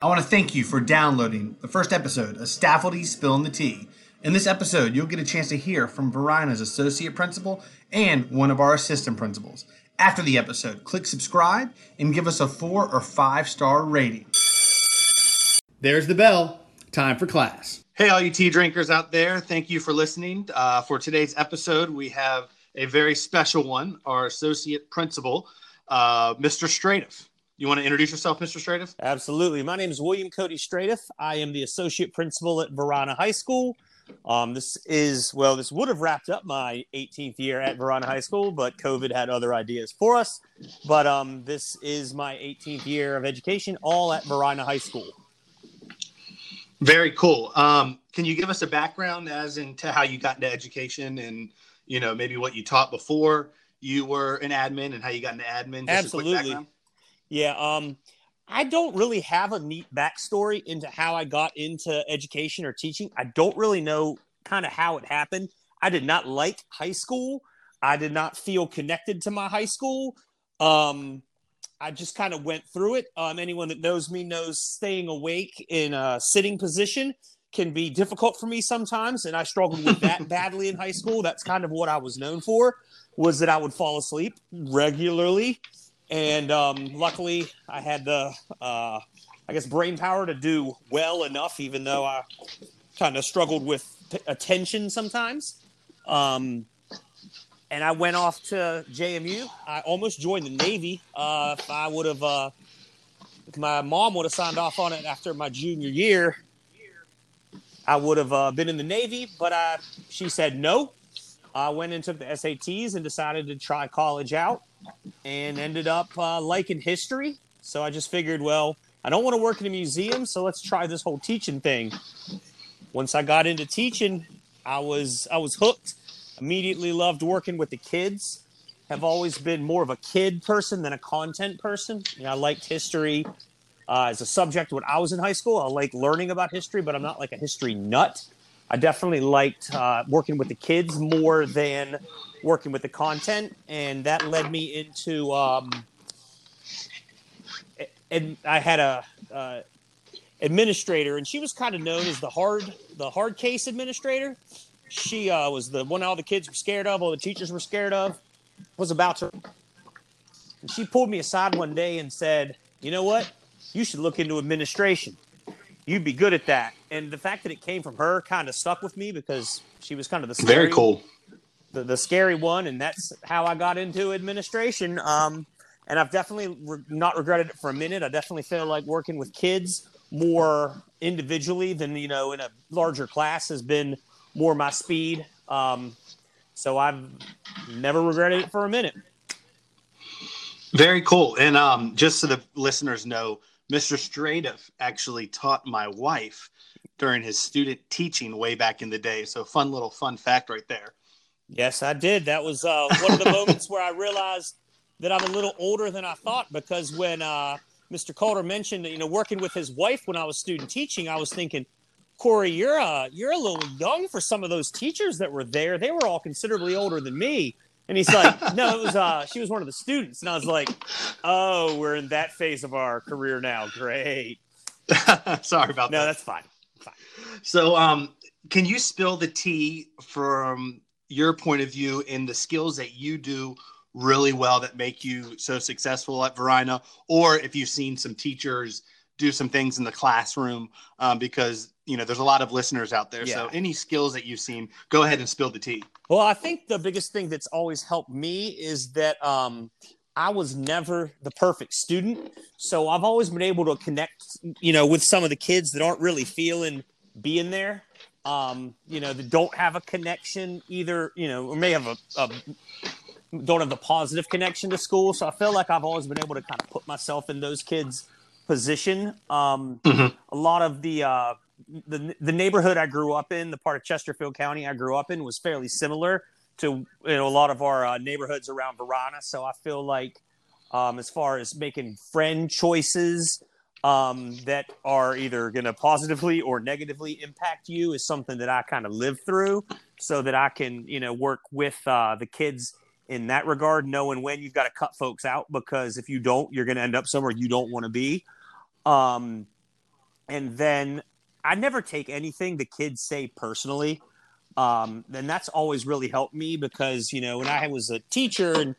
I want to thank you for downloading the first episode of Staffeldy Spilling the Tea. In this episode, you'll get a chance to hear from Varina's associate principal and one of our assistant principals. After the episode, click subscribe and give us a four or five star rating. There's the bell. Time for class. Hey, all you tea drinkers out there, thank you for listening. Uh, for today's episode, we have a very special one our associate principal, uh, Mr. Stratiff. You want to introduce yourself, Mr. Stratiff? Absolutely. My name is William Cody Stratiff. I am the associate principal at Varina High School. Um, this is, well, this would have wrapped up my 18th year at Varina High School, but COVID had other ideas for us. But um, this is my 18th year of education, all at Varina High School. Very cool. Um, can you give us a background as into how you got into education and, you know, maybe what you taught before you were an admin and how you got into admin? Just Absolutely. Yeah. Um, I don't really have a neat backstory into how I got into education or teaching. I don't really know kind of how it happened. I did not like high school. I did not feel connected to my high school. Um, I just kind of went through it. Um, anyone that knows me knows staying awake in a sitting position can be difficult for me sometimes, and I struggled with that badly in high school. That's kind of what I was known for was that I would fall asleep regularly and um, luckily I had the uh, I guess brain power to do well enough, even though I kind of struggled with t- attention sometimes. Um, and I went off to JMU. I almost joined the Navy. Uh, if I would have, uh, my mom would have signed off on it after my junior year, I would have uh, been in the Navy. But I, she said no. I went and took the SATs and decided to try college out and ended up uh, liking history. So I just figured, well, I don't want to work in a museum, so let's try this whole teaching thing. Once I got into teaching, I was I was hooked. Immediately loved working with the kids. Have always been more of a kid person than a content person. You know, I liked history uh, as a subject when I was in high school. I like learning about history, but I'm not like a history nut. I definitely liked uh, working with the kids more than working with the content, and that led me into. Um, and I had a uh, administrator, and she was kind of known as the hard the hard case administrator. She uh, was the one all the kids were scared of, all the teachers were scared of. Was about to. And she pulled me aside one day and said, "You know what? You should look into administration." You'd be good at that. And the fact that it came from her kind of stuck with me because she was kind of the scary, very cool, the, the scary one, and that's how I got into administration. Um, and I've definitely re- not regretted it for a minute. I definitely feel like working with kids more individually than you know in a larger class has been more my speed. Um, so I've never regretted it for a minute. Very cool. And um, just so the listeners know, Mr. Stratiff actually taught my wife during his student teaching way back in the day. So fun little fun fact right there. Yes, I did. That was uh, one of the moments where I realized that I'm a little older than I thought because when uh, Mr. Calder mentioned, you know, working with his wife when I was student teaching, I was thinking, Corey, you're uh, you're a little young for some of those teachers that were there. They were all considerably older than me. And he's like, no, it was uh she was one of the students. And I was like, oh, we're in that phase of our career now. Great. Sorry about no, that. No, that's fine. fine. So um can you spill the tea from your point of view in the skills that you do really well that make you so successful at Varina, or if you've seen some teachers do some things in the classroom um, because you know there's a lot of listeners out there yeah. so any skills that you've seen go ahead and spill the tea well i think the biggest thing that's always helped me is that um, i was never the perfect student so i've always been able to connect you know with some of the kids that aren't really feeling being there um, you know that don't have a connection either you know or may have a, a don't have the positive connection to school so i feel like i've always been able to kind of put myself in those kids position. Um, mm-hmm. A lot of the, uh, the the neighborhood I grew up in, the part of Chesterfield County I grew up in, was fairly similar to you know a lot of our uh, neighborhoods around Varina. So I feel like, um, as far as making friend choices um, that are either going to positively or negatively impact you, is something that I kind of live through, so that I can you know work with uh, the kids in that regard, knowing when you've got to cut folks out because if you don't, you're going to end up somewhere you don't want to be. Um, and then I never take anything the kids say personally. Um, and that's always really helped me because you know when I was a teacher and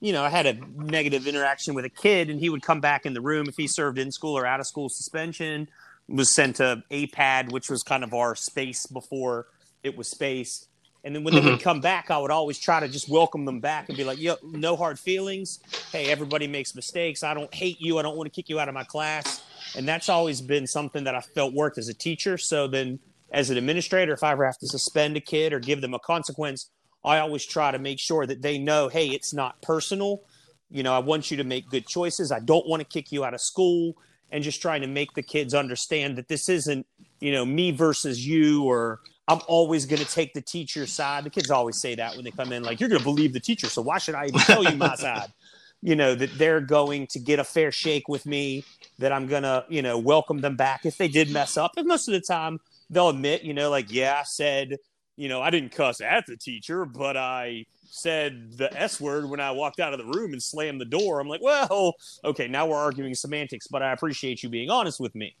you know I had a negative interaction with a kid and he would come back in the room if he served in school or out of school suspension was sent to APAD, which was kind of our space before it was space. And then when mm-hmm. they would come back, I would always try to just welcome them back and be like, "Yo, no hard feelings. Hey, everybody makes mistakes. I don't hate you. I don't want to kick you out of my class." And that's always been something that I felt worked as a teacher. So then, as an administrator, if I ever have to suspend a kid or give them a consequence, I always try to make sure that they know, "Hey, it's not personal. You know, I want you to make good choices. I don't want to kick you out of school." And just trying to make the kids understand that this isn't, you know, me versus you or I'm always going to take the teacher's side. The kids always say that when they come in, like, you're going to believe the teacher. So why should I even tell you my side? You know, that they're going to get a fair shake with me, that I'm going to, you know, welcome them back if they did mess up. And most of the time, they'll admit, you know, like, yeah, I said, you know, I didn't cuss at the teacher, but I said the S word when I walked out of the room and slammed the door. I'm like, well, okay, now we're arguing semantics, but I appreciate you being honest with me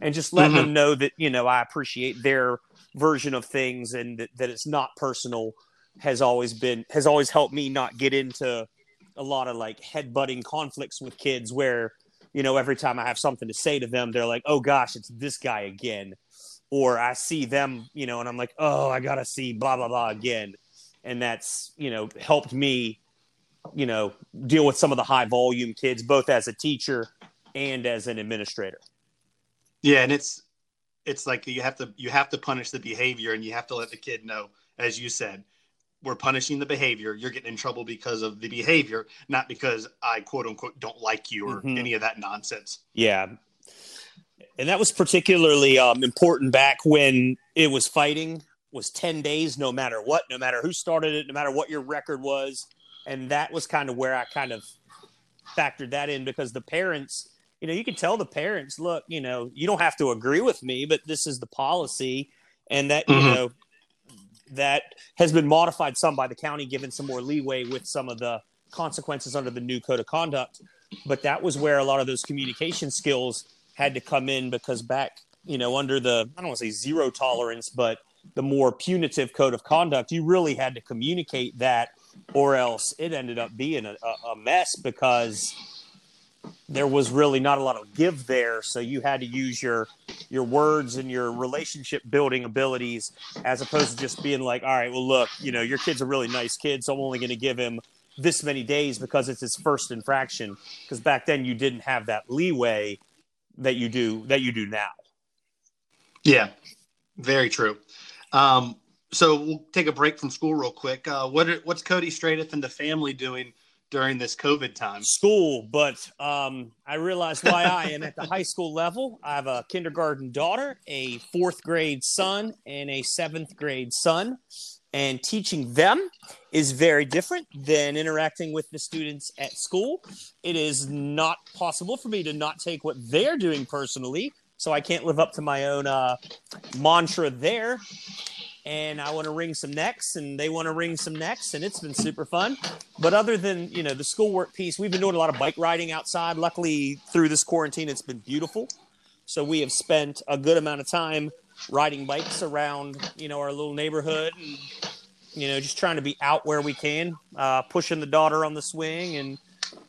and just letting mm-hmm. them know that, you know, I appreciate their version of things and that, that it's not personal has always been has always helped me not get into a lot of like headbutting conflicts with kids where you know every time i have something to say to them they're like oh gosh it's this guy again. Or i see them you know and i'm like oh i gotta see blah blah blah again. And that's you know helped me you know deal with some of the high volume kids both as a teacher and as an administrator. Yeah and it's it's like you have to you have to punish the behavior and you have to let the kid know as you said we're punishing the behavior. You're getting in trouble because of the behavior not because i quote unquote don't like you or mm-hmm. any of that nonsense. Yeah. And that was particularly um, important back when it was fighting was 10 days no matter what no matter who started it no matter what your record was. And that was kind of where i kind of factored that in because the parents you know, you can tell the parents, look, you know, you don't have to agree with me, but this is the policy, and that mm-hmm. you know that has been modified some by the county, given some more leeway with some of the consequences under the new code of conduct. But that was where a lot of those communication skills had to come in because back, you know, under the I don't want to say zero tolerance, but the more punitive code of conduct, you really had to communicate that, or else it ended up being a, a mess because there was really not a lot of give there so you had to use your your words and your relationship building abilities as opposed to just being like all right well look you know your kid's a really nice kid so i'm only going to give him this many days because it's his first infraction because back then you didn't have that leeway that you do that you do now. Yeah. Very true. Um, so we'll take a break from school real quick. Uh, what are, what's cody Stradith and the family doing during this COVID time? School, but um, I realized why I am at the high school level. I have a kindergarten daughter, a fourth grade son, and a seventh grade son. And teaching them is very different than interacting with the students at school. It is not possible for me to not take what they're doing personally. So I can't live up to my own uh, mantra there and I want to ring some necks, and they want to ring some necks, and it's been super fun. But other than you know the schoolwork piece, we've been doing a lot of bike riding outside. Luckily, through this quarantine, it's been beautiful. So we have spent a good amount of time riding bikes around you know our little neighborhood, and you know just trying to be out where we can, uh, pushing the daughter on the swing, and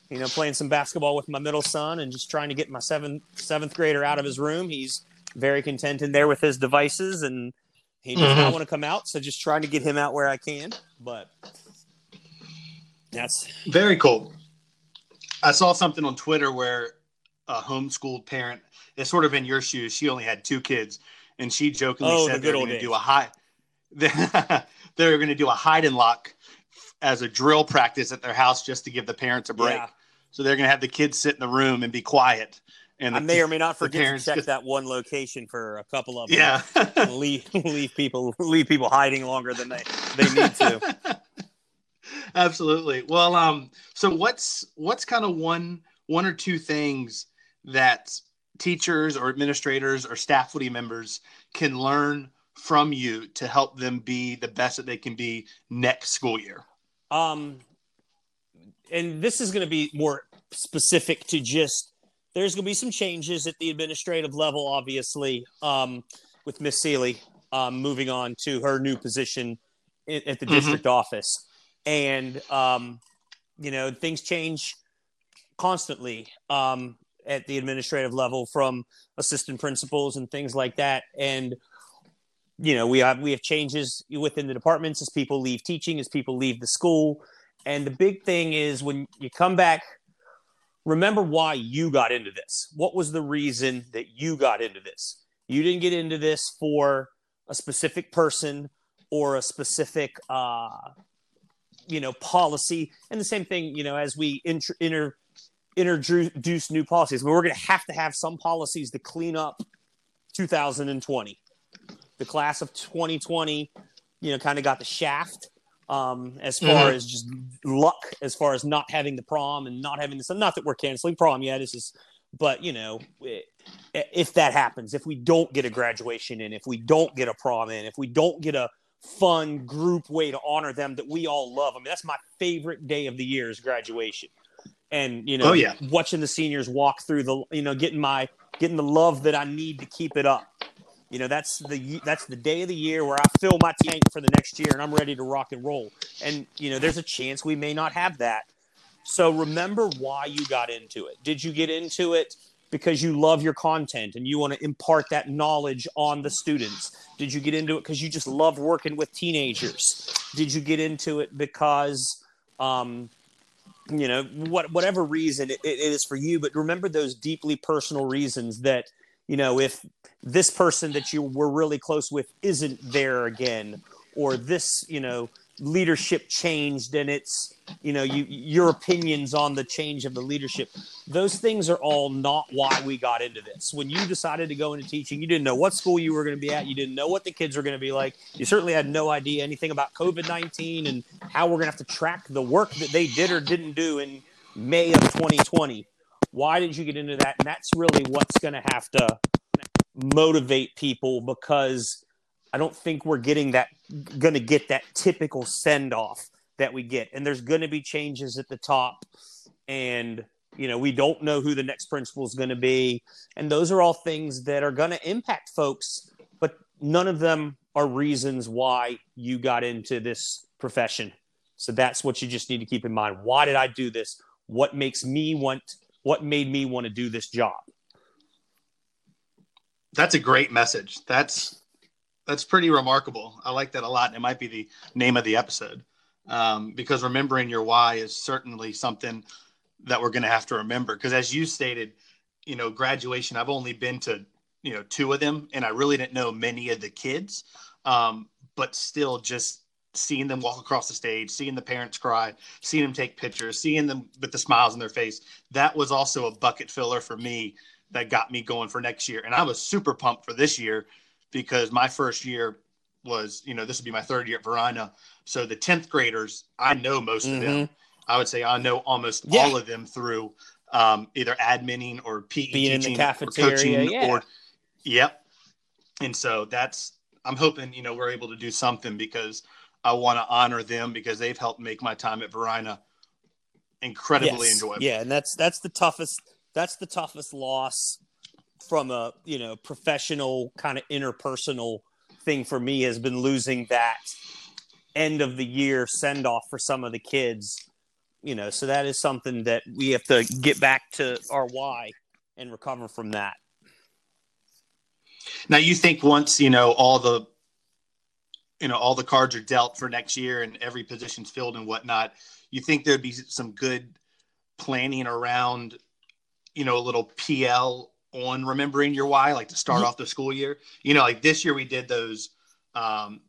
you know playing some basketball with my middle son, and just trying to get my seventh seventh grader out of his room. He's very content in there with his devices and he does mm-hmm. not want to come out, so just trying to get him out where I can. But that's very cool. I saw something on Twitter where a homeschooled parent is sort of in your shoes. She only had two kids, and she jokingly oh, said the they're going to do a hide. they're going to do a hide and lock as a drill practice at their house just to give the parents a break. Yeah. So they're going to have the kids sit in the room and be quiet and I may or may not forget to check just... that one location for a couple of them. Yeah, leave leave people leave people hiding longer than they they need to. Absolutely. Well, um, so what's what's kind of one one or two things that teachers or administrators or staff faculty members can learn from you to help them be the best that they can be next school year? Um, and this is going to be more specific to just there's going to be some changes at the administrative level, obviously, um, with Miss Seeley um, moving on to her new position in, at the mm-hmm. district office. And, um, you know, things change constantly um, at the administrative level from assistant principals and things like that. And, you know, we have we have changes within the departments as people leave teaching, as people leave the school. And the big thing is when you come back – remember why you got into this. What was the reason that you got into this? You didn't get into this for a specific person or a specific, uh, you know, policy. And the same thing, you know, as we inter, inter introduce new policies, we're going to have to have some policies to clean up 2020. The class of 2020, you know, kind of got the shaft um, as far mm-hmm. as just luck, as far as not having the prom and not having this. Not that we're canceling prom yet. This is, but you know, if that happens, if we don't get a graduation in, if we don't get a prom in, if we don't get a fun group way to honor them that we all love. I mean, that's my favorite day of the year is graduation. And you know, oh, yeah. watching the seniors walk through the, you know, getting my getting the love that I need to keep it up. You know, that's the that's the day of the year where I fill my tank for the next year and I'm ready to rock and roll. And you know, there's a chance we may not have that. So remember why you got into it. Did you get into it because you love your content and you want to impart that knowledge on the students? Did you get into it because you just love working with teenagers? Did you get into it because um, you know what whatever reason it, it is for you but remember those deeply personal reasons that you know, if this person that you were really close with isn't there again, or this, you know, leadership changed and it's, you know, you, your opinions on the change of the leadership, those things are all not why we got into this. When you decided to go into teaching, you didn't know what school you were going to be at, you didn't know what the kids were going to be like, you certainly had no idea anything about COVID 19 and how we're going to have to track the work that they did or didn't do in May of 2020 why did you get into that? And that's really what's going to have to motivate people because I don't think we're getting that, going to get that typical send off that we get. And there's going to be changes at the top. And, you know, we don't know who the next principal is going to be. And those are all things that are going to impact folks, but none of them are reasons why you got into this profession. So that's what you just need to keep in mind. Why did I do this? What makes me want what made me want to do this job. That's a great message. That's that's pretty remarkable. I like that a lot. It might be the name of the episode um, because remembering your why is certainly something that we're going to have to remember. Because as you stated, you know, graduation, I've only been to you know two of them, and I really didn't know many of the kids, um, but still just seeing them walk across the stage, seeing the parents cry, seeing them take pictures, seeing them with the smiles on their face. That was also a bucket filler for me that got me going for next year. And I was super pumped for this year because my first year was, you know, this would be my third year at Varina. So the 10th graders, I know most mm-hmm. of them. Mm-hmm. I would say I know almost yeah. all of them through um, either adminning or PE Being teaching or coaching yeah. or yep. And so that's I'm hoping, you know, we're able to do something because – I want to honor them because they've helped make my time at Varina incredibly yes. enjoyable. Yeah, and that's that's the toughest that's the toughest loss from a you know professional kind of interpersonal thing for me has been losing that end of the year send off for some of the kids. You know, so that is something that we have to get back to our why and recover from that. Now, you think once you know all the you know all the cards are dealt for next year and every position's filled and whatnot you think there'd be some good planning around you know a little pl on remembering your why like to start mm-hmm. off the school year you know like this year we did those um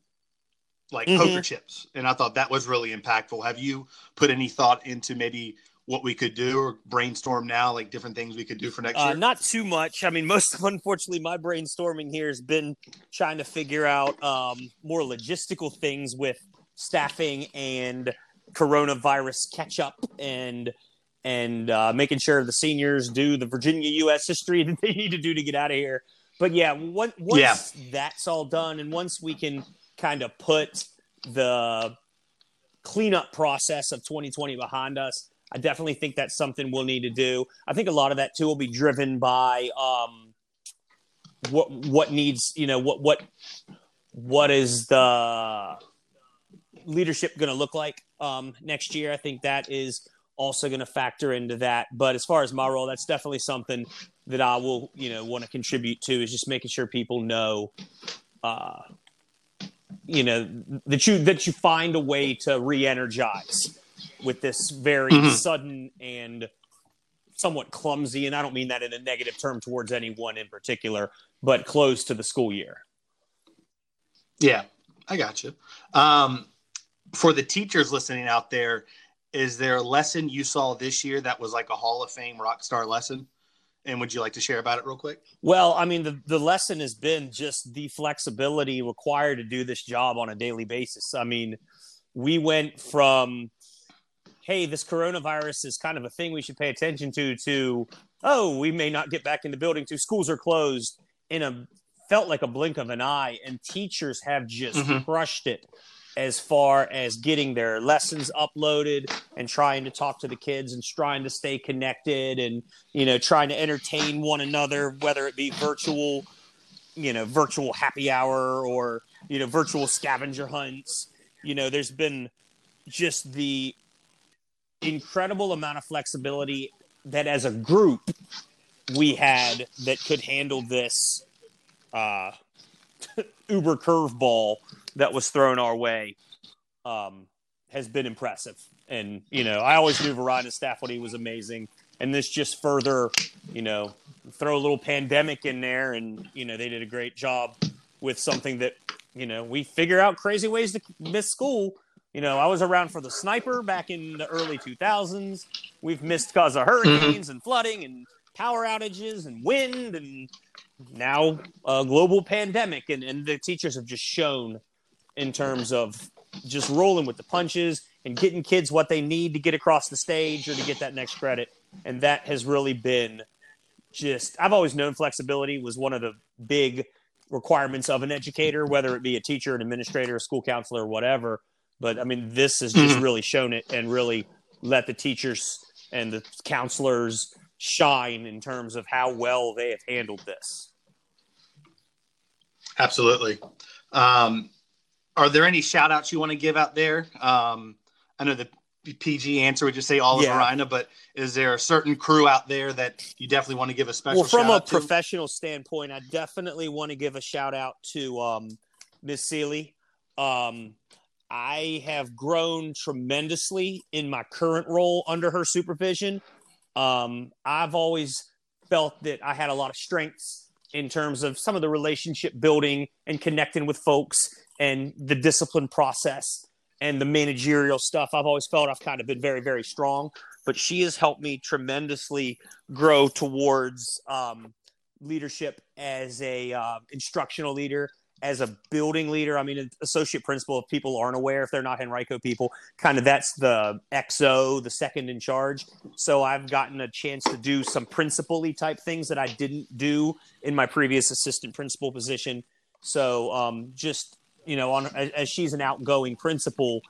like mm-hmm. poker chips and i thought that was really impactful have you put any thought into maybe what we could do or brainstorm now, like different things we could do for next uh, year? Not too much. I mean, most unfortunately, my brainstorming here has been trying to figure out um, more logistical things with staffing and coronavirus catch up and and uh, making sure the seniors do the Virginia U.S. history that they need to do to get out of here. But yeah, once, once yeah. that's all done, and once we can kind of put the cleanup process of 2020 behind us, I definitely think that's something we'll need to do. I think a lot of that too will be driven by um, what what needs you know what what what is the leadership going to look like um, next year. I think that is also going to factor into that. But as far as my role, that's definitely something that I will you know want to contribute to is just making sure people know. Uh, you know that you that you find a way to re-energize with this very mm-hmm. sudden and somewhat clumsy and i don't mean that in a negative term towards anyone in particular but close to the school year yeah i got you um, for the teachers listening out there is there a lesson you saw this year that was like a hall of fame rock star lesson and would you like to share about it real quick? Well, I mean, the, the lesson has been just the flexibility required to do this job on a daily basis. I mean, we went from, hey, this coronavirus is kind of a thing we should pay attention to, to, oh, we may not get back in the building, to schools are closed in a felt like a blink of an eye. And teachers have just mm-hmm. crushed it as far as getting their lessons uploaded and trying to talk to the kids and trying to stay connected and you know trying to entertain one another whether it be virtual you know virtual happy hour or you know virtual scavenger hunts. You know there's been just the incredible amount of flexibility that as a group we had that could handle this uh uber curveball that was thrown our way um, has been impressive. And, you know, I always knew Varina Stafford was amazing. And this just further, you know, throw a little pandemic in there. And, you know, they did a great job with something that, you know, we figure out crazy ways to miss school. You know, I was around for the sniper back in the early 2000s. We've missed because of hurricanes mm-hmm. and flooding and power outages and wind and now a global pandemic. And, and the teachers have just shown in terms of just rolling with the punches and getting kids what they need to get across the stage or to get that next credit. And that has really been just, I've always known flexibility was one of the big requirements of an educator, whether it be a teacher, an administrator, a school counselor, or whatever. But I mean, this has just mm-hmm. really shown it and really let the teachers and the counselors shine in terms of how well they have handled this. Absolutely. Um, are there any shout outs you want to give out there? Um, I know the PG answer would just say all yeah. of but is there a certain crew out there that you definitely want to give a special? Shout out? Well, from a professional standpoint, I definitely want to give a shout out to um, Miss Seeley. Um, I have grown tremendously in my current role under her supervision. Um, I've always felt that I had a lot of strengths in terms of some of the relationship building and connecting with folks and the discipline process and the managerial stuff. I've always felt I've kind of been very, very strong, but she has helped me tremendously grow towards um, leadership as a uh, instructional leader, as a building leader. I mean, an associate principal. If people aren't aware, if they're not Henrico people, kind of that's the XO, the second in charge. So I've gotten a chance to do some principally type things that I didn't do in my previous assistant principal position. So um, just you know, on as, as she's an outgoing principal,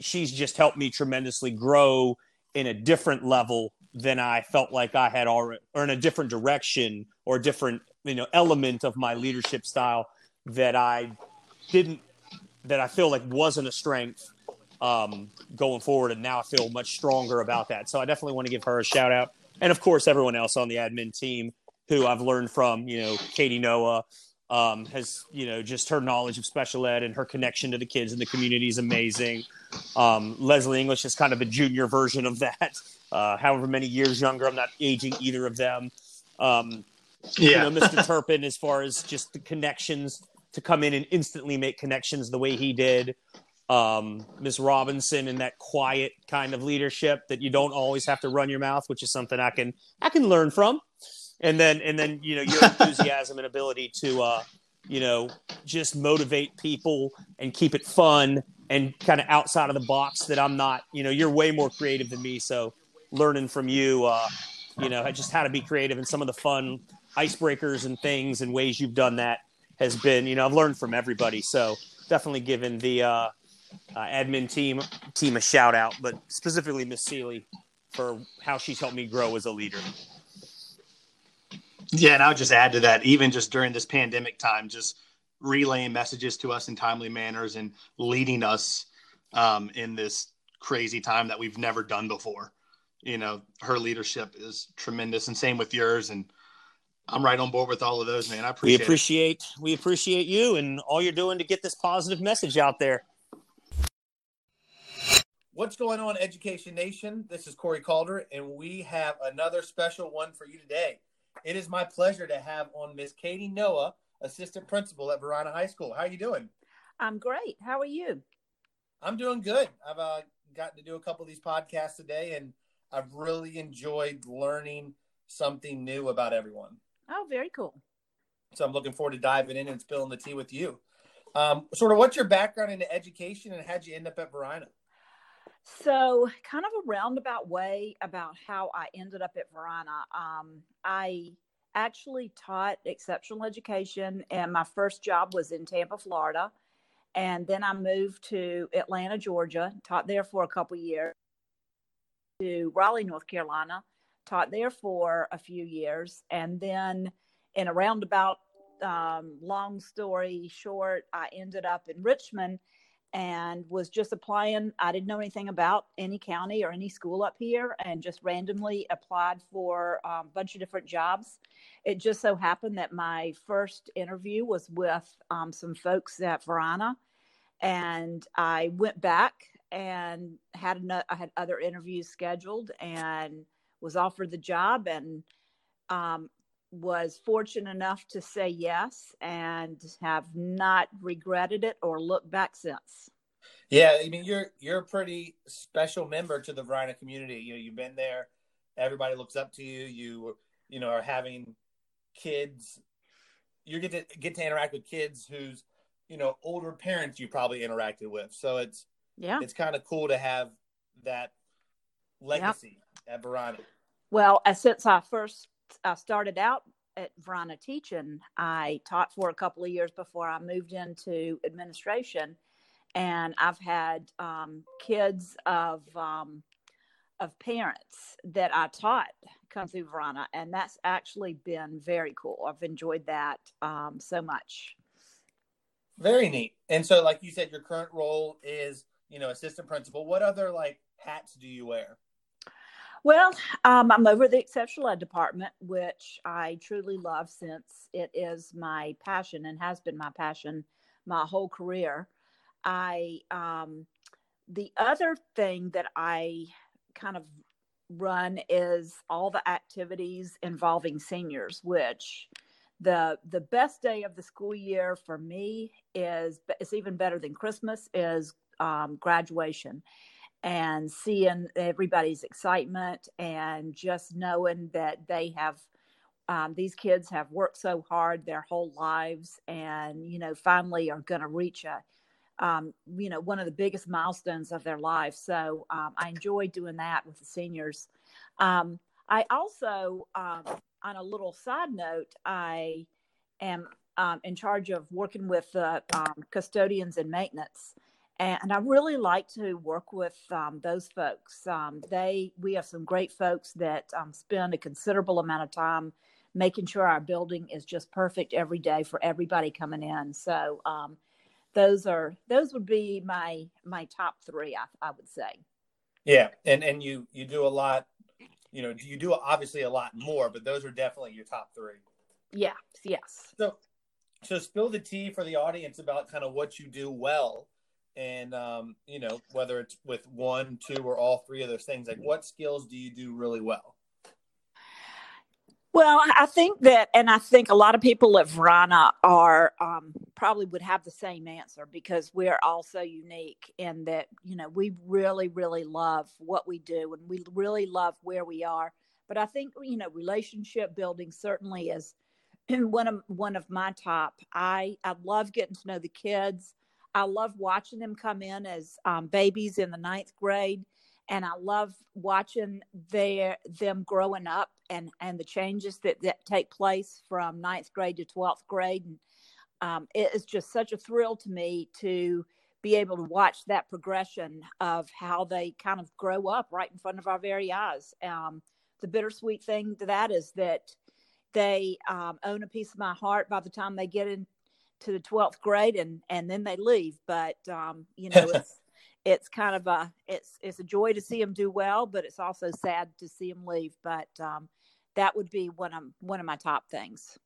she's just helped me tremendously grow in a different level than I felt like I had already, or in a different direction or different, you know, element of my leadership style that I didn't, that I feel like wasn't a strength um, going forward. And now I feel much stronger about that. So I definitely want to give her a shout out. And of course, everyone else on the admin team who I've learned from, you know, Katie Noah, um, has you know just her knowledge of special ed and her connection to the kids and the community is amazing. Um, Leslie English is kind of a junior version of that. Uh, however many years younger, I'm not aging either of them. Um, yeah, you know, Mr. Turpin, as far as just the connections to come in and instantly make connections the way he did. Um, Miss Robinson and that quiet kind of leadership that you don't always have to run your mouth, which is something I can I can learn from and then and then you know your enthusiasm and ability to uh, you know just motivate people and keep it fun and kind of outside of the box that I'm not. You know, you're way more creative than me, so learning from you, uh, you know, just how to be creative and some of the fun icebreakers and things and ways you've done that has been. You know, I've learned from everybody, so definitely giving the uh, uh, admin team team a shout out, but specifically Miss Seeley for how she's helped me grow as a leader. Yeah, and I'll just add to that, even just during this pandemic time, just relaying messages to us in timely manners and leading us um, in this crazy time that we've never done before. You know, her leadership is tremendous, and same with yours. And I'm right on board with all of those, man. I appreciate. We appreciate it. we appreciate you and all you're doing to get this positive message out there. What's going on, Education Nation? This is Corey Calder, and we have another special one for you today. It is my pleasure to have on Miss Katie Noah, assistant principal at Varina High School. How are you doing? I'm great. How are you? I'm doing good. I've uh, gotten to do a couple of these podcasts today, and I've really enjoyed learning something new about everyone. Oh, very cool. So I'm looking forward to diving in and spilling the tea with you. Um, sort of, what's your background into education, and how'd you end up at Varina? So, kind of a roundabout way about how I ended up at Varina. Um, I actually taught exceptional education, and my first job was in Tampa, Florida. And then I moved to Atlanta, Georgia, taught there for a couple years, to Raleigh, North Carolina, taught there for a few years. And then, in a roundabout, um, long story short, I ended up in Richmond and was just applying. I didn't know anything about any county or any school up here and just randomly applied for um, a bunch of different jobs. It just so happened that my first interview was with um, some folks at Varina. And I went back and had another, I had other interviews scheduled and was offered the job and um, was fortunate enough to say yes and have not regretted it or looked back since. Yeah, I mean you're you're a pretty special member to the Varina community. You know, you've been there. Everybody looks up to you. You you know are having kids. You get to get to interact with kids whose you know older parents you probably interacted with. So it's yeah, it's kind of cool to have that legacy yep. at Varina. Well, as since I first I started out at Varina teaching. I taught for a couple of years before I moved into administration, and I've had um, kids of um, of parents that I taught come through Varina, and that's actually been very cool. I've enjoyed that um, so much. Very neat. And so, like you said, your current role is you know assistant principal. What other like hats do you wear? Well, um, I'm over the exceptional ed department, which I truly love since it is my passion and has been my passion my whole career. I um, the other thing that I kind of run is all the activities involving seniors, which the the best day of the school year for me is it's even better than Christmas is um, graduation and seeing everybody's excitement and just knowing that they have um, these kids have worked so hard their whole lives and you know finally are going to reach a um, you know one of the biggest milestones of their life. So um, i enjoy doing that with the seniors. Um, i also um, on a little side note i am um, in charge of working with uh, custodians and maintenance and I really like to work with um, those folks. Um, they we have some great folks that um, spend a considerable amount of time making sure our building is just perfect every day for everybody coming in. So um, those are those would be my my top three. I, I would say. Yeah, and and you you do a lot. You know, you do obviously a lot more, but those are definitely your top three. Yeah. Yes. So, so spill the tea for the audience about kind of what you do well and um, you know whether it's with one two or all three of those things like what skills do you do really well? Well i think that and i think a lot of people at Varina are um, probably would have the same answer because we're all so unique in that you know we really really love what we do and we really love where we are. But i think you know relationship building certainly is one of one of my top. I i love getting to know the kids I love watching them come in as um, babies in the ninth grade, and I love watching their them growing up and and the changes that that take place from ninth grade to twelfth grade. And um, it is just such a thrill to me to be able to watch that progression of how they kind of grow up right in front of our very eyes. Um, the bittersweet thing to that is that they um, own a piece of my heart by the time they get into the 12th grade and and then they leave. But um, you know it's it's kind of a it's it's a joy to see them do well but it's also sad to see them leave. But um, that would be one of one of my top things.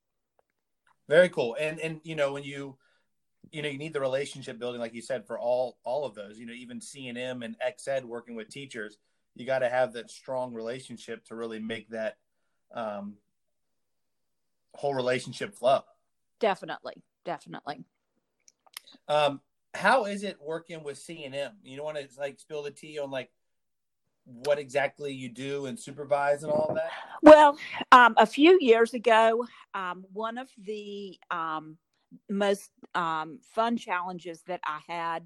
Very cool. And and you know when you you know you need the relationship building like you said for all all of those you know even c&m and xed working with teachers you got to have that strong relationship to really make that um, whole relationship flow. Definitely definitely. Um, how is it working with c&m you want to like spill the tea on like what exactly you do and supervise and all that? Well um, a few years ago um, one of the um, most um, fun challenges that I had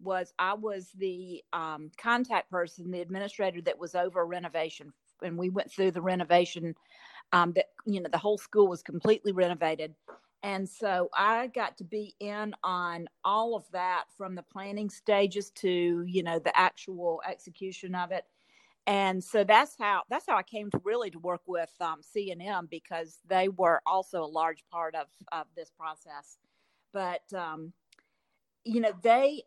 was I was the um, contact person, the administrator that was over renovation, and we went through the renovation. Um, that you know the whole school was completely renovated, and so I got to be in on all of that from the planning stages to you know the actual execution of it and so that's how that's how I came to really to work with um, C and M because they were also a large part of of this process. But um, you know they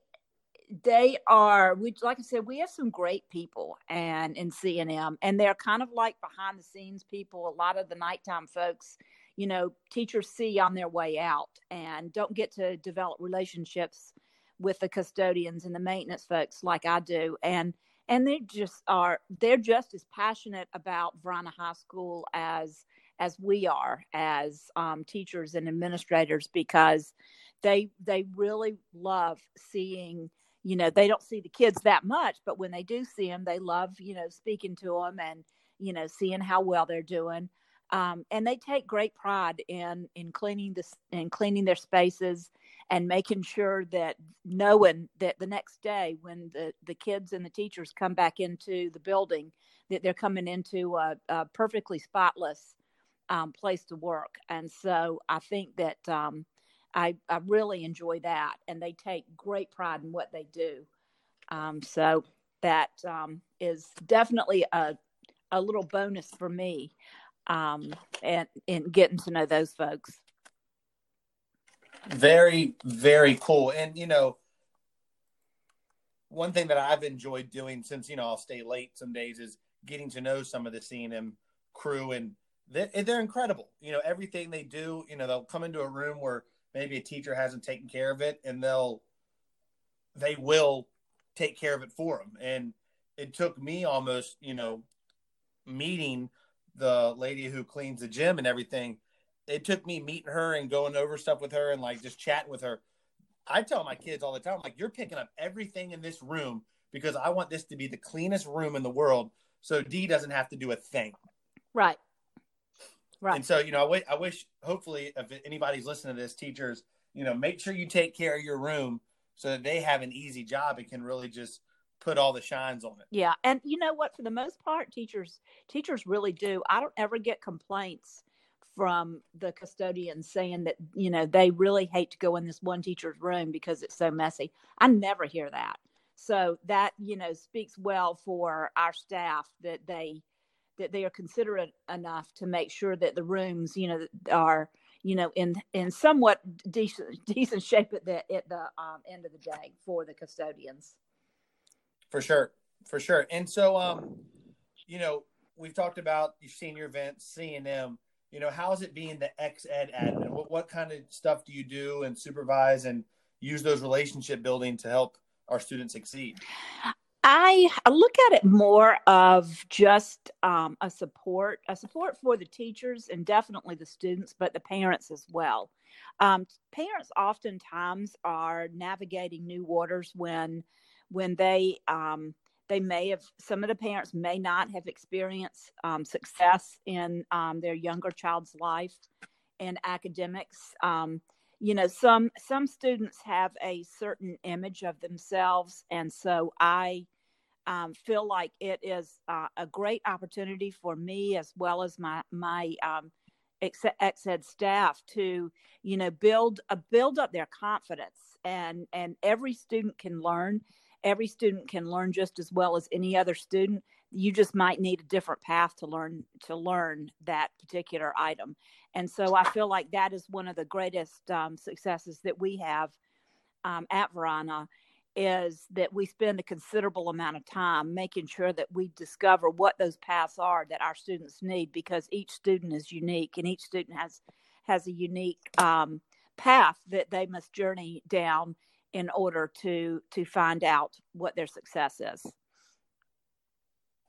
they are we like I said we have some great people and in C and M and they're kind of like behind the scenes people. A lot of the nighttime folks, you know, teachers see on their way out and don't get to develop relationships with the custodians and the maintenance folks like I do. And and they just are they're just as passionate about Varina High School as as we are as um, teachers and administrators because they they really love seeing you know they don't see the kids that much but when they do see them they love you know speaking to them and you know seeing how well they're doing um, and they take great pride in in cleaning this and cleaning their spaces and making sure that knowing that the next day when the, the kids and the teachers come back into the building that they're coming into a, a perfectly spotless um, place to work. And so i think that um, I, I really enjoy that. And they take great pride in what they do. Um, so that um, is definitely a, a little bonus for me um, and in getting to know those folks very, very cool. And you know, one thing that I've enjoyed doing since you know I'll stay late some days is getting to know some of the C&M crew, and they're, they're incredible. You know, everything they do. You know, they'll come into a room where maybe a teacher hasn't taken care of it, and they'll they will take care of it for them. And it took me almost, you know, meeting the lady who cleans the gym and everything it took me meeting her and going over stuff with her and like just chatting with her. I tell my kids all the time, like, you're picking up everything in this room because I want this to be the cleanest room in the world. So D doesn't have to do a thing. Right. Right. And so, you know, I, w- I wish, hopefully, if anybody's listening to this, teachers, you know, make sure you take care of your room so that they have an easy job and can really just put all the shines on it. Yeah. And you know what? For the most part, teachers, teachers really do. I don't ever get complaints from the custodians saying that you know they really hate to go in this one teacher's room because it's so messy i never hear that so that you know speaks well for our staff that they that they are considerate enough to make sure that the rooms you know are you know in in somewhat decent decent shape at the at the um, end of the day for the custodians for sure for sure and so um you know we've talked about you've seen your events c&m you know, how's it being the ex ed admin? What, what kind of stuff do you do and supervise and use those relationship building to help our students succeed? I look at it more of just um, a support, a support for the teachers and definitely the students, but the parents as well. Um, parents oftentimes are navigating new waters when when they um, they may have some of the parents may not have experienced um, success in um, their younger child's life in academics. Um, you know some some students have a certain image of themselves. And so i um, feel like it is uh, a great opportunity for me as well as my my um, ex-ed staff to you know build a uh, build up their confidence. And and every student can learn every student can learn just as well as any other student. You just might need a different path to learn to learn that particular item. And so i feel like that is one of the greatest um, successes that we have um, at Varina is that we spend a considerable amount of time making sure that we discover what those paths are that our students need because each student is unique and each student has has a unique um, path that they must journey down in order to to find out what their success is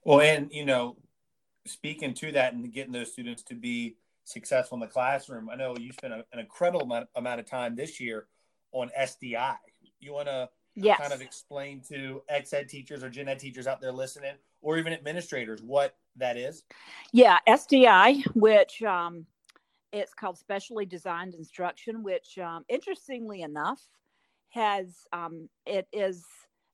well and you know speaking to that and getting those students to be successful in the classroom i know you spent a, an incredible amount, amount of time this year on sdi you want to yes. kind of explain to ex ed teachers or gen ed teachers out there listening, or even administrators, what that is? Yeah, SDI, which um, it's called Specially Designed Instruction, which um, interestingly enough has um, it is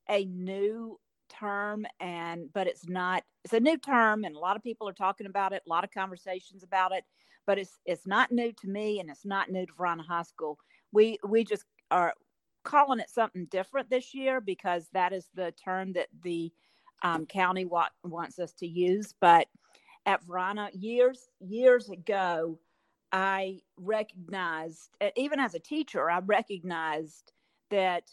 a new term and but it's not it's a new term and a lot of people are talking about it a lot of conversations about it but it's it's not new to me and it's not new to Varina High School we we just are calling it something different this year because that is the term that the um, county wa- wants us to use. But at Varina, years years ago, I recognized, even as a teacher, I recognized that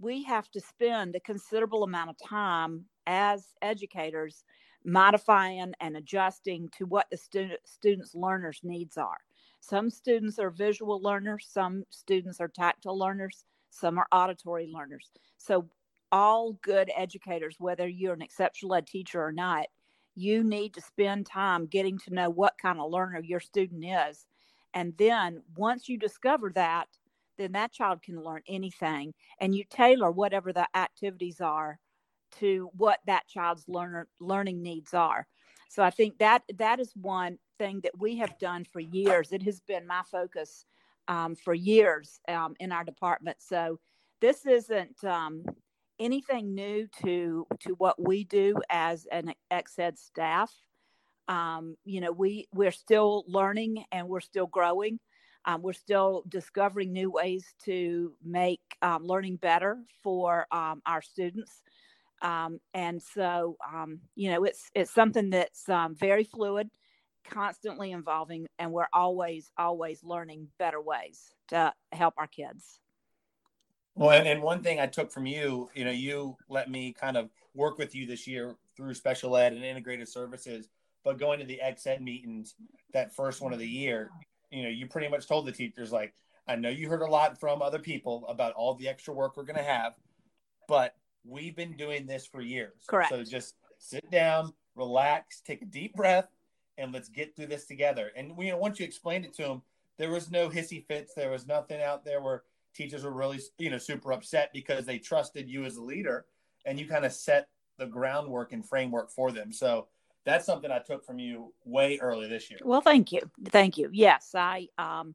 we have to spend a considerable amount of time as educators modifying and adjusting to what the student, students' learners' needs are. Some students are visual learners, some students are tactile learners, some are auditory learners. So, all good educators, whether you're an exceptional ed teacher or not, you need to spend time getting to know what kind of learner your student is. And then once you discover that, then that child can learn anything and you tailor whatever the activities are to what that child's learner learning needs are. So I think that that is one thing that we have done for years. It has been my focus um, for years um, in our department. So this isn't um, anything new to to what we do as an ex-ed staff. Um, you know, we we're still learning and we're still growing. Um, we're still discovering new ways to make um, learning better for our students. and so, you know, it's it's something that's very fluid constantly evolving and we're always always learning better ways to help our kids well and, and one thing i took from you you know you let me kind of work with you this year through special ed and integrated services but going to the ex-ed meetings that first one of the year you know you pretty much told the teachers like i know you heard a lot from other people about all the extra work we're going to have but we've been doing this for years correct so just sit down relax take a deep breath and let's get through this together. And you know, once you explained it to them, there was no hissy fits. There was nothing out there where teachers were really, you know, super upset because they trusted you as a leader, and you kind of set the groundwork and framework for them. So that's something I took from you way early this year. Well, thank you, thank you. Yes, I, um,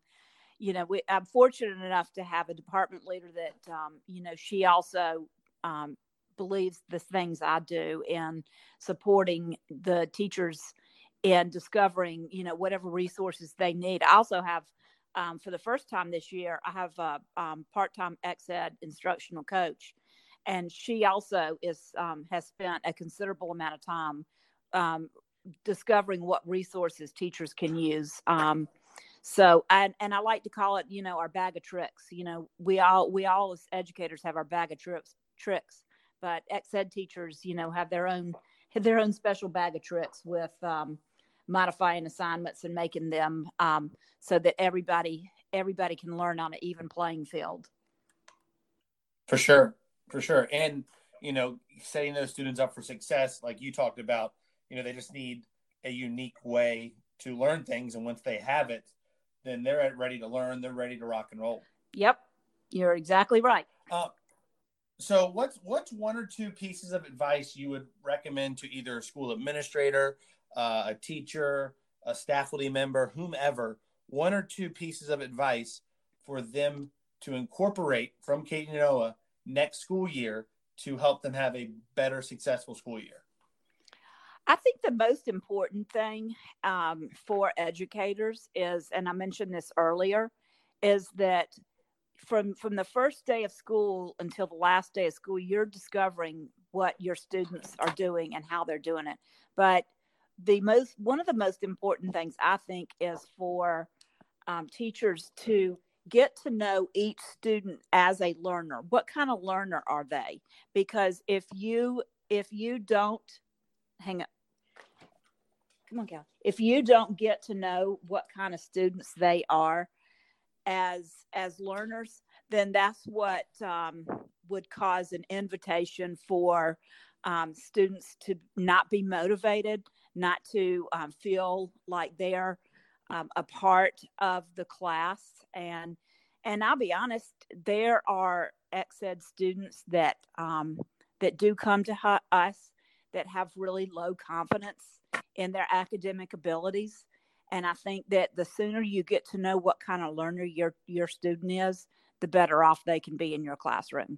you know, we, I'm fortunate enough to have a department leader that, um, you know, she also um, believes the things I do in supporting the teachers and discovering, you know, whatever resources they need. I also have, um, for the first time this year, I have a um, part-time ex-ed instructional coach, and she also is um, has spent a considerable amount of time um, discovering what resources teachers can use. Um, so, and and I like to call it, you know, our bag of tricks. You know, we all we all as educators have our bag of tricks tricks, but ex-ed teachers, you know, have their own have their own special bag of tricks with um, modifying assignments and making them um, so that everybody everybody can learn on an even playing field. For sure, for sure, and you know, setting those students up for success, like you talked about, you know, they just need a unique way to learn things, and once they have it, then they're ready to learn. They're ready to rock and roll. Yep, you're exactly right. Uh, so, what's what's one or two pieces of advice you would recommend to either a school administrator, uh, a teacher, a faculty member, whomever, one or two pieces of advice for them to incorporate from Katie Noah next school year to help them have a better, successful school year? I think the most important thing um, for educators is, and I mentioned this earlier, is that from from the first day of school until the last day of school, you're discovering what your students are doing and how they're doing it. But the most one of the most important things I think is for um, teachers to get to know each student as a learner. What kind of learner are they? Because if you if you don't hang up come on, Cal. If you don't get to know what kind of students they are as as learners, then that's what um, would cause an invitation for um, students to not be motivated, not to um, feel like they're um, a part of the class. And and I'll be honest, there are ex-ed students that um, that do come to us that have really low confidence in their academic abilities. And I think that the sooner you get to know what kind of learner your your student is, the better off they can be in your classroom.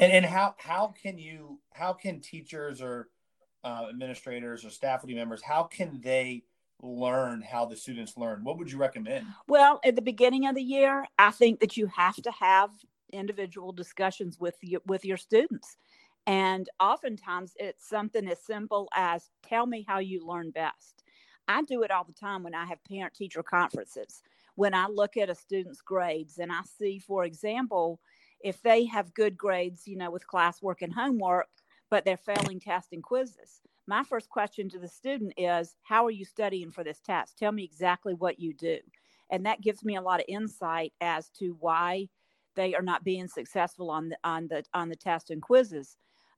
And, and how how can you how can teachers or uh, administrators or faculty members how can they learn how the students learn? What would you recommend? Well, at the beginning of the year, I think that you have to have individual discussions with your, with your students. And oftentimes it's something as simple as tell me how you learn best. I do it all the time when I have parent teacher conferences. When I look at a student's grades and I see, for example, if they have good grades, you know, with classwork and homework, but they're failing tests and quizzes. My first question to the student is, How are you studying for this test? Tell me exactly what you do. And that gives me a lot of insight as to why they are not being successful on the on the on the test and quizzes.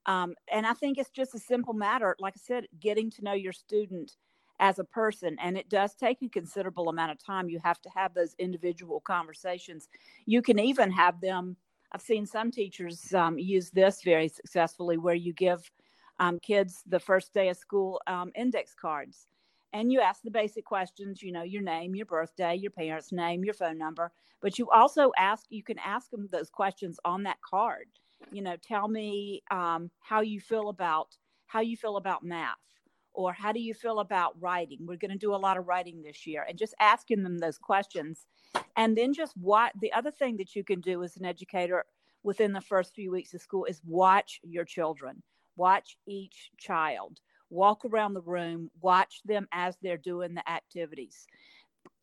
Um, and I think it's just a simple matter, like I said, getting to know your student as a person. And it does take a considerable amount of time. You have to have those individual conversations. You can even have them. I've seen some teachers um, use this very successfully, where you give um, kids the first day of school um, index cards and you ask the basic questions you know your name your birthday your parents name your phone number but you also ask you can ask them those questions on that card you know tell me um, how you feel about how you feel about math or how do you feel about writing? We're going to do a lot of writing this year and just asking them those questions. And then just what the other thing that you can do as an educator within the first few weeks of school is watch your children. Watch each child. Walk around the room. Watch them as they're doing the activities.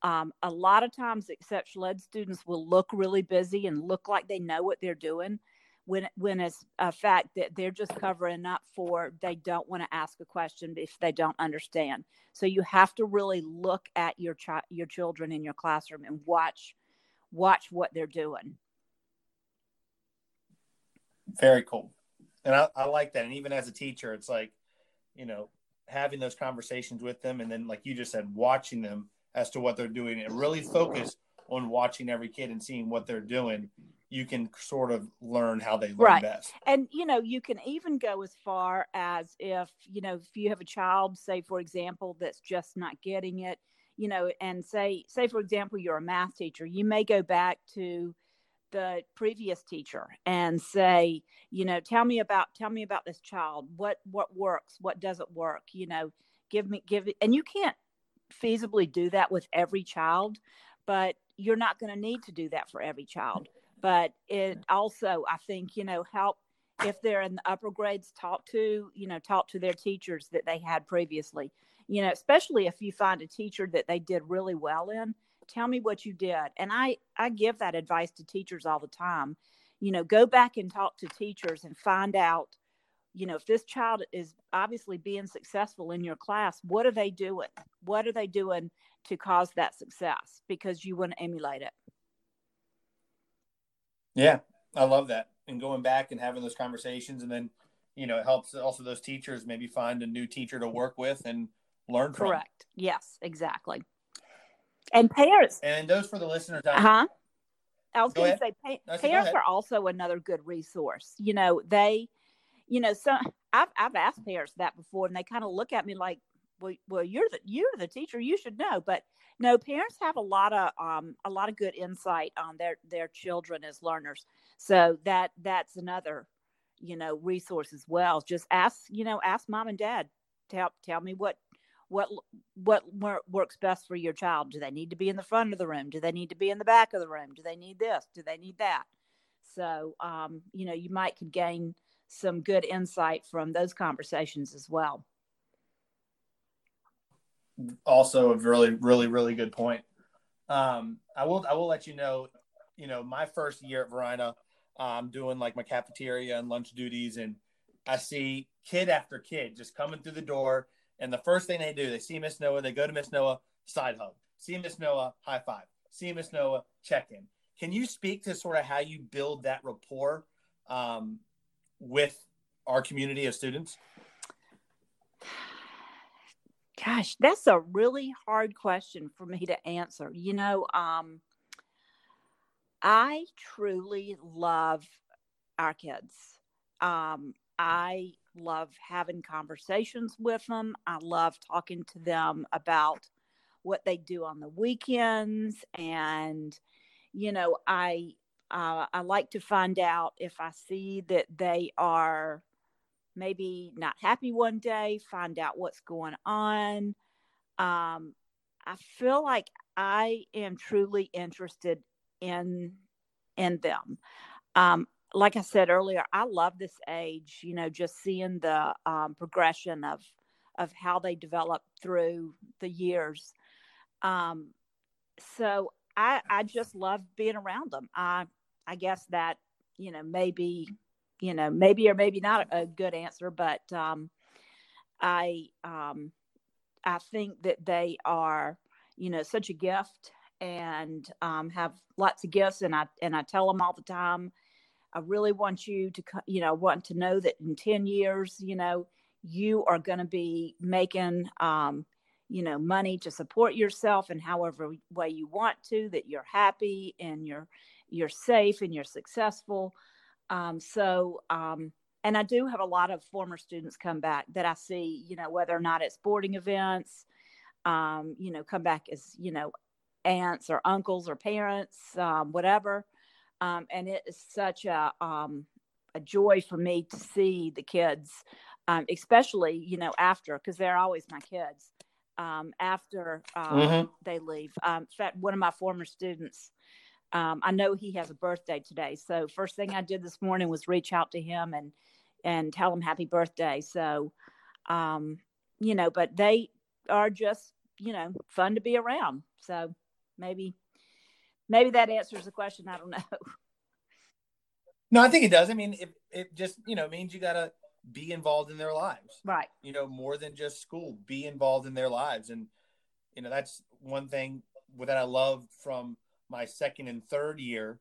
Um, a lot of times exceptional ed students will look really busy and look like they know what they're doing when when it's a fact that they're just covering up for they don't want to ask a question if they don't understand. So you have to really look at your child your children in your classroom and watch watch what they're doing. Very cool. And I, I like that. And even as a teacher, it's like, you know, having those conversations with them and then like you just said, watching them as to what they're doing and really focus on watching every kid and seeing what they're doing you can sort of learn how they learn right. best. And you know, you can even go as far as if, you know, if you have a child, say for example, that's just not getting it, you know, and say say for example you're a math teacher, you may go back to the previous teacher and say, you know, tell me about tell me about this child. What what works, what doesn't work, you know, give me give it and you can't feasibly do that with every child, but you're not going to need to do that for every child but it also i think you know help if they're in the upper grades talk to you know talk to their teachers that they had previously. You know especially if you find a teacher that they did really well in tell me what you did. And i i give that advice to teachers all the time. You know go back and talk to teachers and find out you know if this child is obviously being successful in your class what are they doing? What are they doing to cause that success? Because you want to emulate it yeah, I love that. And going back and having those conversations, and then, you know, it helps also those teachers maybe find a new teacher to work with and learn from. Correct. Yes, exactly. And parents. And those for the listeners. Uh huh. I was going to say, pa- parents are also another good resource. You know, they, you know, so I've I've asked parents that before, and they kind of look at me like, well, well, you're the you're the teacher, you should know. But no, parents have a lot of um, a lot of good insight on their their children as learners. So that that's another you know resource as well. Just ask you know ask mom and dad tell tell me what what what works best for your child. Do they need to be in the front of the room? Do they need to be in the back of the room? Do they need this? Do they need that? So um, you know you might could gain some good insight from those conversations as well also a really really really good point um, i will i will let you know you know my first year at Varina I'm doing like my cafeteria and lunch duties, and I see kid after kid just coming through the door. And the first thing they do, they see Miss Noah, they go to Miss Noah, side hug. See Miss Noah, high five. See Miss Noah, check in. Can you speak to sort of how you build that rapport um, with our community of students? Gosh, that's a really hard question for me to answer. You know, um, I truly love our kids. Um, I love having conversations with them. I love talking to them about what they do on the weekends, and you know, I uh, I like to find out if I see that they are maybe not happy one day. Find out what's going on. Um, I feel like I am truly interested in in them. Um, like I said earlier, I love this age. You know, just seeing the um, progression of of how they develop through the years. Um, so I I just love being around them. I I guess that you know maybe you know maybe or maybe not a good answer, but um, I um, I think that they are you know such a gift and um, have lots of gifts. And I and I tell them all the time, I really want you to you know want to know that in ten years, you know, you are going to be making um, you know money to support yourself in however way you want to. That you're happy and you're you're safe and you're successful. Um, so um, and I do have a lot of former students come back that I see, you know, whether or not it's sporting events, um, you know, come back as, you know, aunts or uncles or parents, um, whatever. Um, and it is such a, um, a joy for me to see the kids, um, especially, you know, after, because they're always my kids, um, after um, mm-hmm. they leave. in fact, one of my former students, Um, I know he has a birthday today. So first thing I did this morning was reach out to him and, and tell him happy birthday. So, um, you know, but they are just, you know, fun to be around. So maybe maybe that answers the question i don't know no i think it does i mean it, it just you know means you gotta be involved in their lives right you know more than just school be involved in their lives and you know that's one thing that i love from my second and third year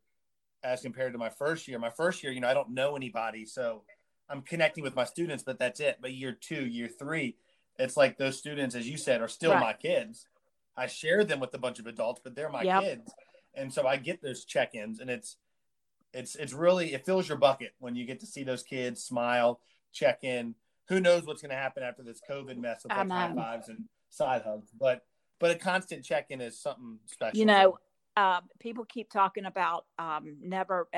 as compared to my first year my first year you know i don't know anybody so i'm connecting with my students but that's it but year two year three it's like those students as you said are still right. my kids I share them with a bunch of adults, but they're my yep. kids, and so I get those check-ins, and it's it's it's really it fills your bucket when you get to see those kids smile, check in. Who knows what's going to happen after this COVID mess of like high fives and side hugs, but but a constant check-in is something special. You know, uh, people keep talking about um, never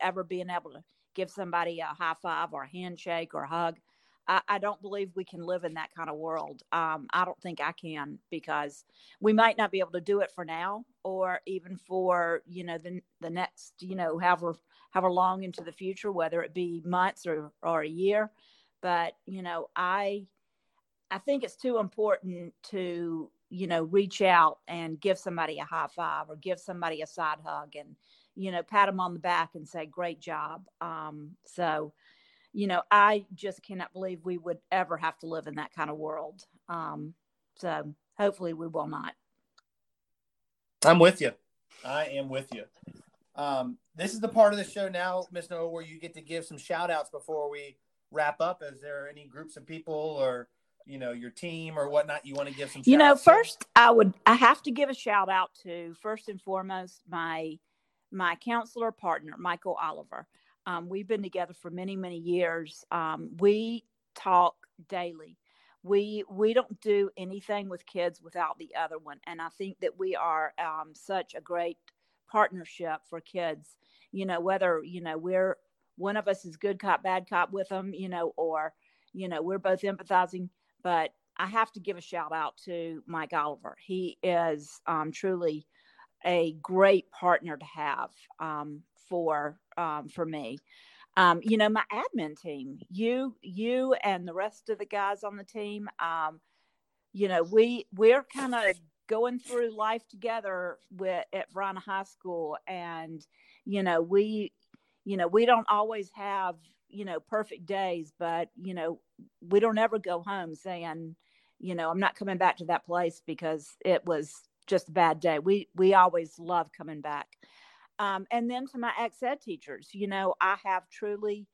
ever being able to give somebody a high five or a handshake or a hug. I, I, don't believe we can live in that kind of world. Um, I don't think I can because we might not be able to do it for now or even for you know the the next you know however however long into the future, whether it be months or or a year. But you know, I I think it's too important to you know reach out and give somebody a high five or give somebody a side hug and you know pat them on the back and say great job. Um, so you know, I just cannot believe we would ever have to live in that kind of world. Um, so hopefully we will not. I'm with you. I am with you. Um, this is the part of the show now, Miss Noah, where you get to give some shout outs before we wrap up. Is there any groups of people or you know your team or whatnot you want to give some you know first to? i would i have to give a shout out to first and foremost my my counselor partner michael oliver um, we've been together for many, many years. Um, we talk daily. We we don't do anything with kids without the other one, and I think that we are um, such a great partnership for kids. You know, whether you know we're one of us is good cop, bad cop with them, you know, or, you know, we're both empathizing. But I have to give a shout out to Mike Oliver. He is um, truly a great partner to have um, for um, for me. Um, you know, my admin team, you you and the rest of the guys on the team, um, you know, we we're kind of going through life together with at Varina High School, and you know, we you know we don't always have you know perfect days, but you know, we don't ever go home saying, you know, I'm not coming back to that place because it was just a bad day. We we always love coming back. Um, and then to my ex ed teachers, you know, I have truly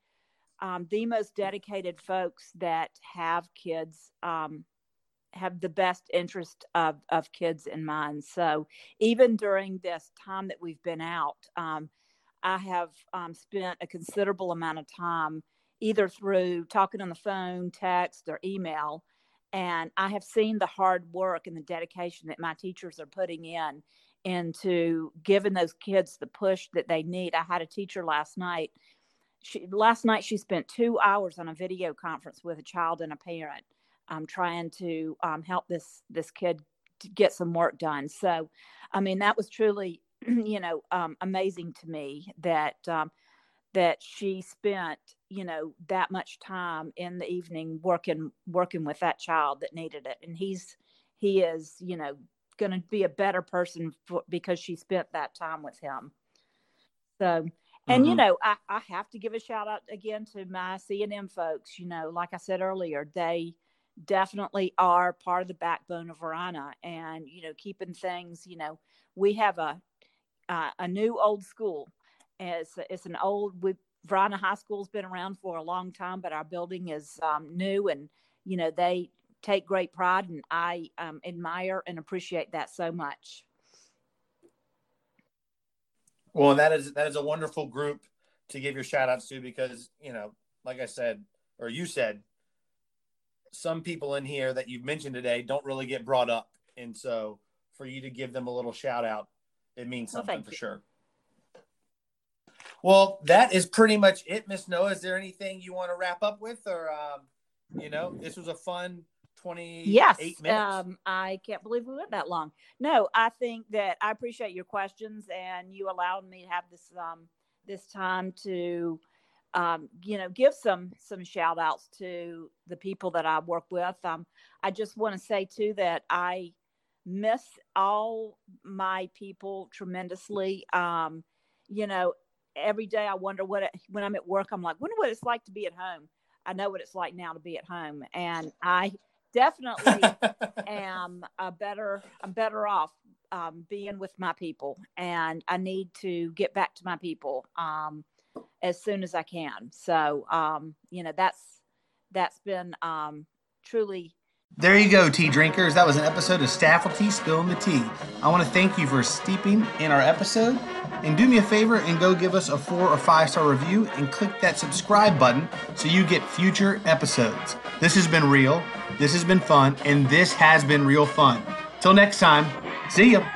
um, the most dedicated folks that have kids, um, have the best interest of, of kids in mind. So even during this time that we've been out, um, I have um, spent a considerable amount of time either through talking on the phone, text, or email. And I have seen the hard work and the dedication that my teachers are putting in into giving those kids the push that they need. I had a teacher last night. She, last night she spent two hours on a video conference with a child and a parent, um, trying to um, help this this kid get some work done. So, I mean, that was truly, you know, um, amazing to me that um, that she spent, you know, that much time in the evening working working with that child that needed it, and he's he is, you know, going to be a better person for, because she spent that time with him. So, and mm-hmm. you know, I, I have to give a shout out again to my C and M folks. You know, like I said earlier, they definitely are part of the backbone of Varina, and you know, keeping things. You know, we have a uh, a new old school. It's it's an old we Varina High School's been around for a long time, but our building is um, new, and you know they take great pride, and I um, admire and appreciate that so much. Well, that is that is a wonderful group to give your shout outs to because you know, like I said, or you said, some people in here that you've mentioned today don't really get brought up, and so for you to give them a little shout out, it means something well, for you. sure. Well, that is pretty much it, Miss Noah. Is there anything you want to wrap up with, or um, you know, this was a fun 28 yes, minutes. Um, I can't believe we went that long. No, I think that I appreciate your questions and you allowed me to have this um, this time to um, you know give some some shout outs to the people that I work with. Um, I just want to say too that I miss all my people tremendously. Um, you know, every day I wonder what it, when I'm at work, I'm like, wonder what it's like to be at home. I know what it's like now to be at home, and I definitely am a better i'm better off um, being with my people and i need to get back to my people um, as soon as i can so um, you know that's that's been um, truly there you go, tea drinkers. That was an episode of Staffel Tea Spilling the Tea. I want to thank you for steeping in our episode. And do me a favor and go give us a four or five star review and click that subscribe button so you get future episodes. This has been real, this has been fun, and this has been real fun. Till next time, see ya.